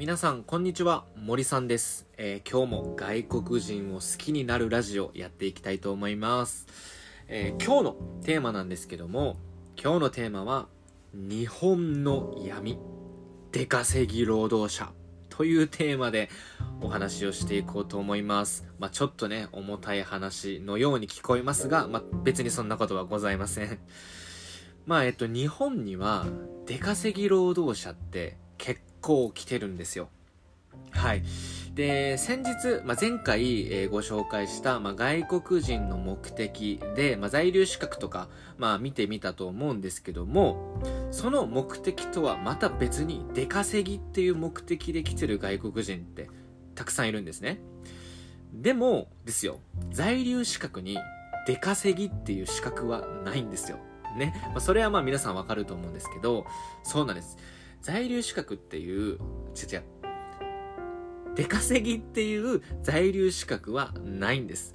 皆さんこんにちは。森さんです、えー、今日も外国人を好きになるラジオやっていきたいと思います、えー、今日のテーマなんですけども今日のテーマは日本の闇。出稼ぎ労働者。というテーマでお話をしていこうと思います。まあ、ちょっとね、重たい話のように聞こえますが、まあ、別にそんなことはございません。まあ、えっと、日本には出稼ぎ労働者って結構来てるんですよ。はい。で、先日、まあ、前回、えー、ご紹介した、まあ、外国人の目的で、まあ、在留資格とか、まあ、見てみたと思うんですけども、その目的とはまた別に出稼ぎっていう目的で来てる外国人ってたくさんいるんですね。でも、ですよ、在留資格に出稼ぎっていう資格はないんですよ。ね。まあ、それはまあ皆さんわかると思うんですけど、そうなんです。在留資格っていう、違う違う。出稼ぎっていう在留資格はないんです。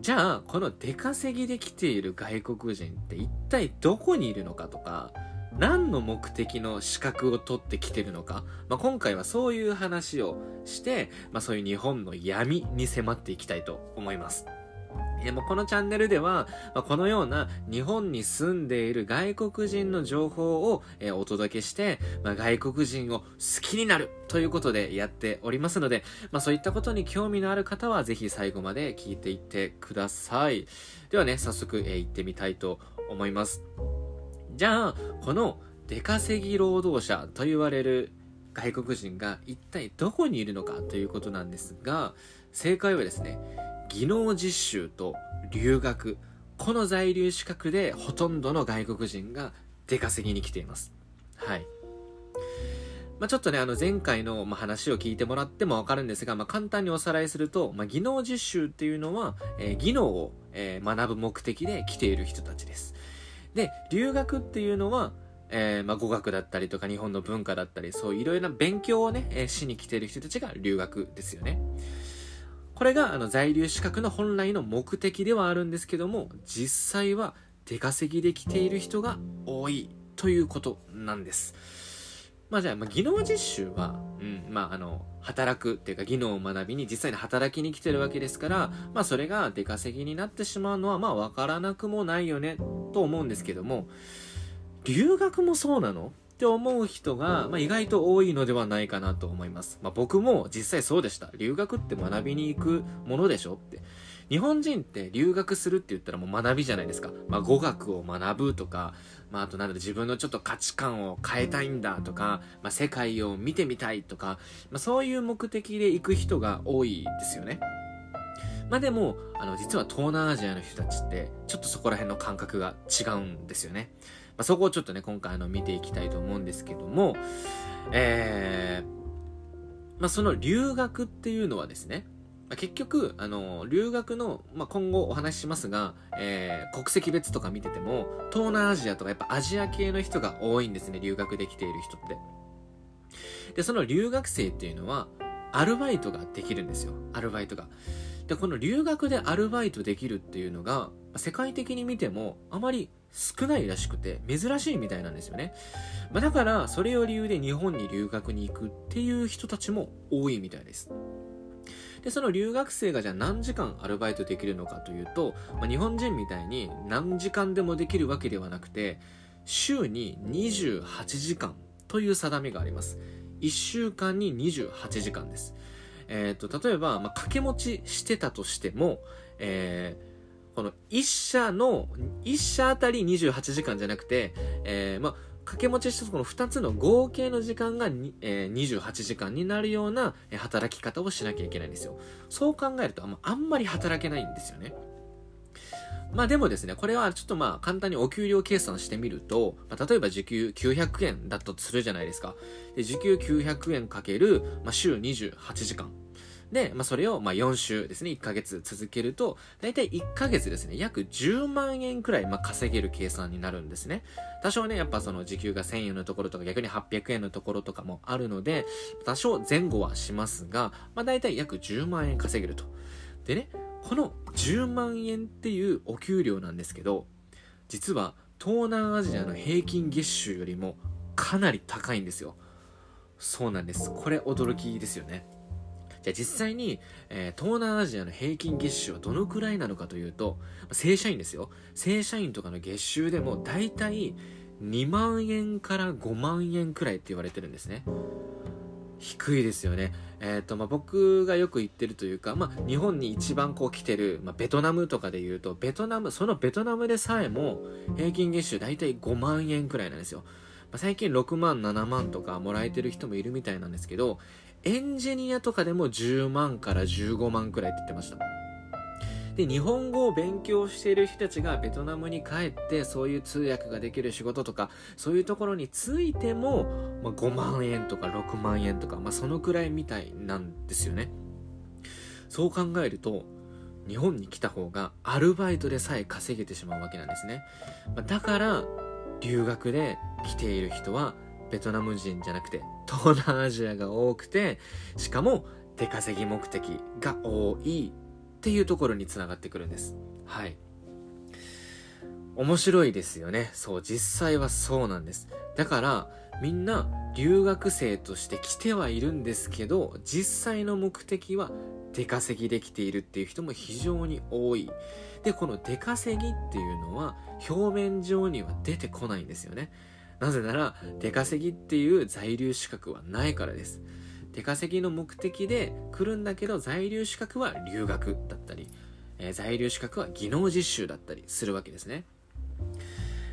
じゃあ、この出稼ぎで来ている外国人って一体どこにいるのかとか、何の目的の資格を取ってきてるのか、まあ、今回はそういう話をして、まあ、そういう日本の闇に迫っていきたいと思います。えもうこのチャンネルでは、ま、このような日本に住んでいる外国人の情報を、えお届けして、ま、外国人を好きになるということでやっておりますので、ま、そういったことに興味のある方はぜひ最後まで聞いていってください。ではね、早速、え、行ってみたいと思います。じゃあ、この出稼ぎ労働者と言われる外国人が一体どこにいるのかということなんですが、正解はですね、技能実習と留学この在留資格でほとんどの外国人が出稼ぎに来ていますはいまあ、ちょっとね、あの前回の話を聞いてもらってもわかるんですが、まあ、簡単におさらいすると、まあ、技能実習っていうのは、えー、技能を、えー、学ぶ目的で来ている人たちです。で、留学っていうのは、えー、まあ、語学だったりとか日本の文化だったり、そういろいろな勉強をね、えー、しに来ている人たちが留学ですよね。これがあの在留資格の本来の目的ではあるんですけども実際は出稼ぎで来ている人が多いということなんです。まあじゃあ、まあ、技能実習は、うん、まああの、働くっていうか技能を学びに実際に働きに来てるわけですから、まあそれが出稼ぎになってしまうのはまあわからなくもないよねと思うんですけども、留学もそうなの？って思う人が、まあ、意外と多いのではないかなと思います。まあ、僕も実際そうでした。留学って学びに行くものでしょって。日本人って留学するって言ったらもう学びじゃないですか。まあ、語学を学ぶとか、まあ、あとなんだろ、自分のちょっと価値観を変えたいんだとか、まあ、世界を見てみたいとか、まあ、そういう目的で行く人が多いですよね。まあでも、あの、実は東南アジアの人たちって、ちょっとそこら辺の感覚が違うんですよね。まあ、そこをちょっとね、今回あの見ていきたいと思うんですけども、えー、まあ、その留学っていうのはですね、まあ、結局、あの、留学の、まあ、今後お話ししますが、えー、国籍別とか見てても、東南アジアとかやっぱアジア系の人が多いんですね、留学できている人って。で、その留学生っていうのは、アルバイトができるんですよ、アルバイトが。で、この留学でアルバイトできるっていうのが、世界的に見てもあまり少ないらしくて珍しいみたいなんですよね。まあ、だからそれを理由で日本に留学に行くっていう人たちも多いみたいです。で、その留学生がじゃあ何時間アルバイトできるのかというと、まあ、日本人みたいに何時間でもできるわけではなくて、週に28時間という定めがあります。1週間に28時間です。えっ、ー、と、例えば、まあ、掛け持ちしてたとしても、えーこの1社の、1社あたり28時間じゃなくて、えー、まあ、掛け持ちしたこの2つの合計の時間が、えー、28時間になるような働き方をしなきゃいけないんですよ。そう考えるとあんまり働けないんですよね。まあでもですね、これはちょっとまあ簡単にお給料計算してみると、まあ、例えば時給900円だったとするじゃないですか。で時給900円かける、まあ、週28時間。で、まあ、それを、まあ、4週ですね、1ヶ月続けると、だいたい1ヶ月ですね、約10万円くらい、ま、稼げる計算になるんですね。多少ね、やっぱその時給が1000円のところとか逆に800円のところとかもあるので、多少前後はしますが、まあ、だいたい約10万円稼げると。でね、この10万円っていうお給料なんですけど、実は東南アジアの平均月収よりもかなり高いんですよ。そうなんです。これ驚きですよね。じゃあ実際に、えー、東南アジアの平均月収はどのくらいなのかというと、正社員ですよ。正社員とかの月収でも大体2万円から5万円くらいって言われてるんですね。低いですよね。えっ、ー、と、まあ、僕がよく言ってるというか、まあ、日本に一番こう来てる、まあ、ベトナムとかで言うと、ベトナム、そのベトナムでさえも平均月収大体5万円くらいなんですよ。まあ、最近6万、7万とかもらえてる人もいるみたいなんですけど、エンジニアとかでも10万から15万くらいって言ってました。で、日本語を勉強している人たちがベトナムに帰って、そういう通訳ができる仕事とか、そういうところについても、まあ、5万円とか6万円とか、まあ、そのくらいみたいなんですよね。そう考えると、日本に来た方がアルバイトでさえ稼げてしまうわけなんですね。まあ、だから、留学で来ている人はベトナム人じゃなくて東南アジアが多くてしかも出稼ぎ目的が多いっていうところにつながってくるんです。はい。面白いですよね。そう実際はそうなんです。だからみんな留学生として来てはいるんですけど実際の目的は出稼ぎできているっていう人も非常に多い。でこの出稼ぎっていうのは表面上には出てこないんですよね。なぜなら出稼ぎっていう在留資格はないからです。出稼ぎの目的で来るんだけど在留資格は留学だったり、えー、在留資格は技能実習だったりするわけですね。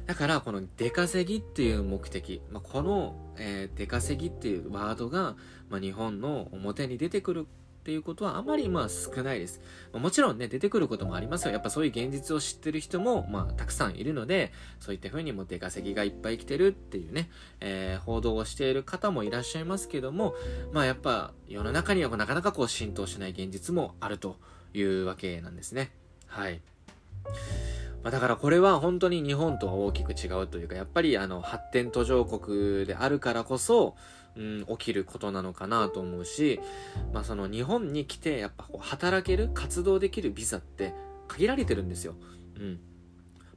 だからこの出稼ぎっていう目的、まあ、この、えー、出稼ぎっていうワードが、まあ、日本の表に出てくるっていうことはあまりまあ少ないです。ま、もちろんね、出てくることもありますよ。やっぱそういう現実を知ってる人もまあたくさんいるので、そういった風にも出稼ぎがいっぱい来てるっていうね、えー、報道をしている方もいらっしゃいますけども、まあやっぱ世の中にはなかなかこう浸透しない現実もあるというわけなんですね。はい。まあ、だからこれは本当に日本とは大きく違うというか、やっぱりあの発展途上国であるからこそ、うん、起きることなのかなと思うし、まあその日本に来てやっぱこう働ける、活動できるビザって限られてるんですよ。うん。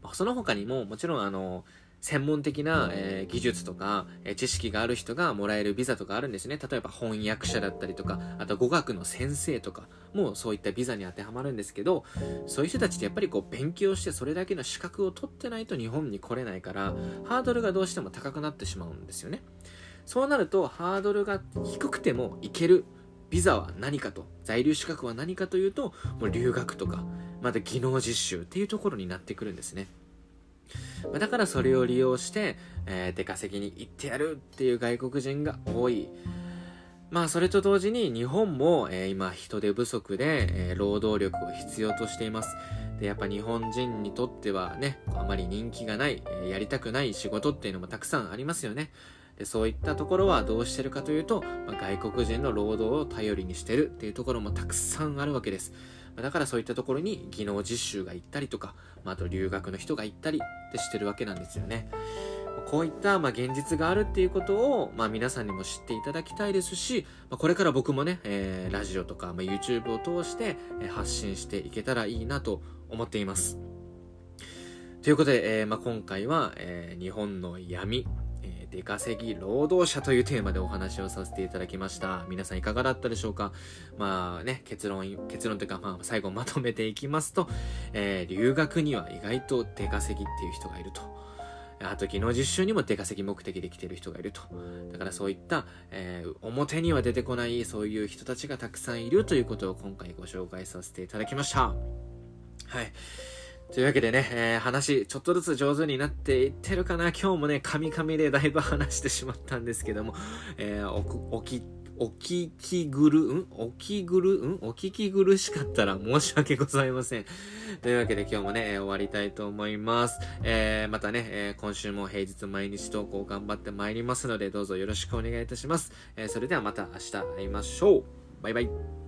まあ、その他にももちろんあの、専門的な、えー、技術とか、えー、知識がある人がもらえるビザとかあるんですね。例えば翻訳者だったりとか、あと語学の先生とかもそういったビザに当てはまるんですけど、そういう人たちってやっぱりこう勉強してそれだけの資格を取ってないと日本に来れないから、ハードルがどうしても高くなってしまうんですよね。そうなるとハードルが低くてもいけるビザは何かと在留資格は何かというともう留学とかまた技能実習っていうところになってくるんですねだからそれを利用して、えー、出稼ぎに行ってやるっていう外国人が多い。まあそれと同時に日本も、えー、今人手不足で、えー、労働力を必要としています。でやっぱ日本人にとってはねあまり人気がない、えやりたくない仕事っていうのもたくさんありますよね。でそういったところはどうしてるかというと、まあ、外国人の労働を頼りにしてるっていうところもたくさんあるわけです。だからそういったところに技能実習が行ったりとか、まあ、あと留学の人が行ったりってしてるわけなんですよね。こういったまあ現実があるっていうことをまあ皆さんにも知っていただきたいですし、まあ、これから僕もね、えー、ラジオとかまあ YouTube を通して発信していけたらいいなと思っています。ということで、えーまあ、今回は、えー、日本の闇出稼ぎ労働者というテーマでお話をさせていただきました。皆さんいかがだったでしょうか？まあね、結論、結論というか、まあ最後まとめていきますと、えー、留学には意外と出稼ぎっていう人がいると。あと技能実習にも出稼ぎ目的で来てる人がいると。だからそういった、えー、表には出てこないそういう人たちがたくさんいるということを今回ご紹介させていただきました。はい。というわけでね、えー、話、ちょっとずつ上手になっていってるかな今日もね、カミカミでだいぶ話してしまったんですけども、えー、お、おき、お聞きぐる、ん？おきぐる、ん？お聞き苦しかったら申し訳ございません。というわけで今日もね、終わりたいと思います。えー、またね、えー、今週も平日毎日投稿頑張ってまいりますので、どうぞよろしくお願いいたします。えー、それではまた明日会いましょう。バイバイ。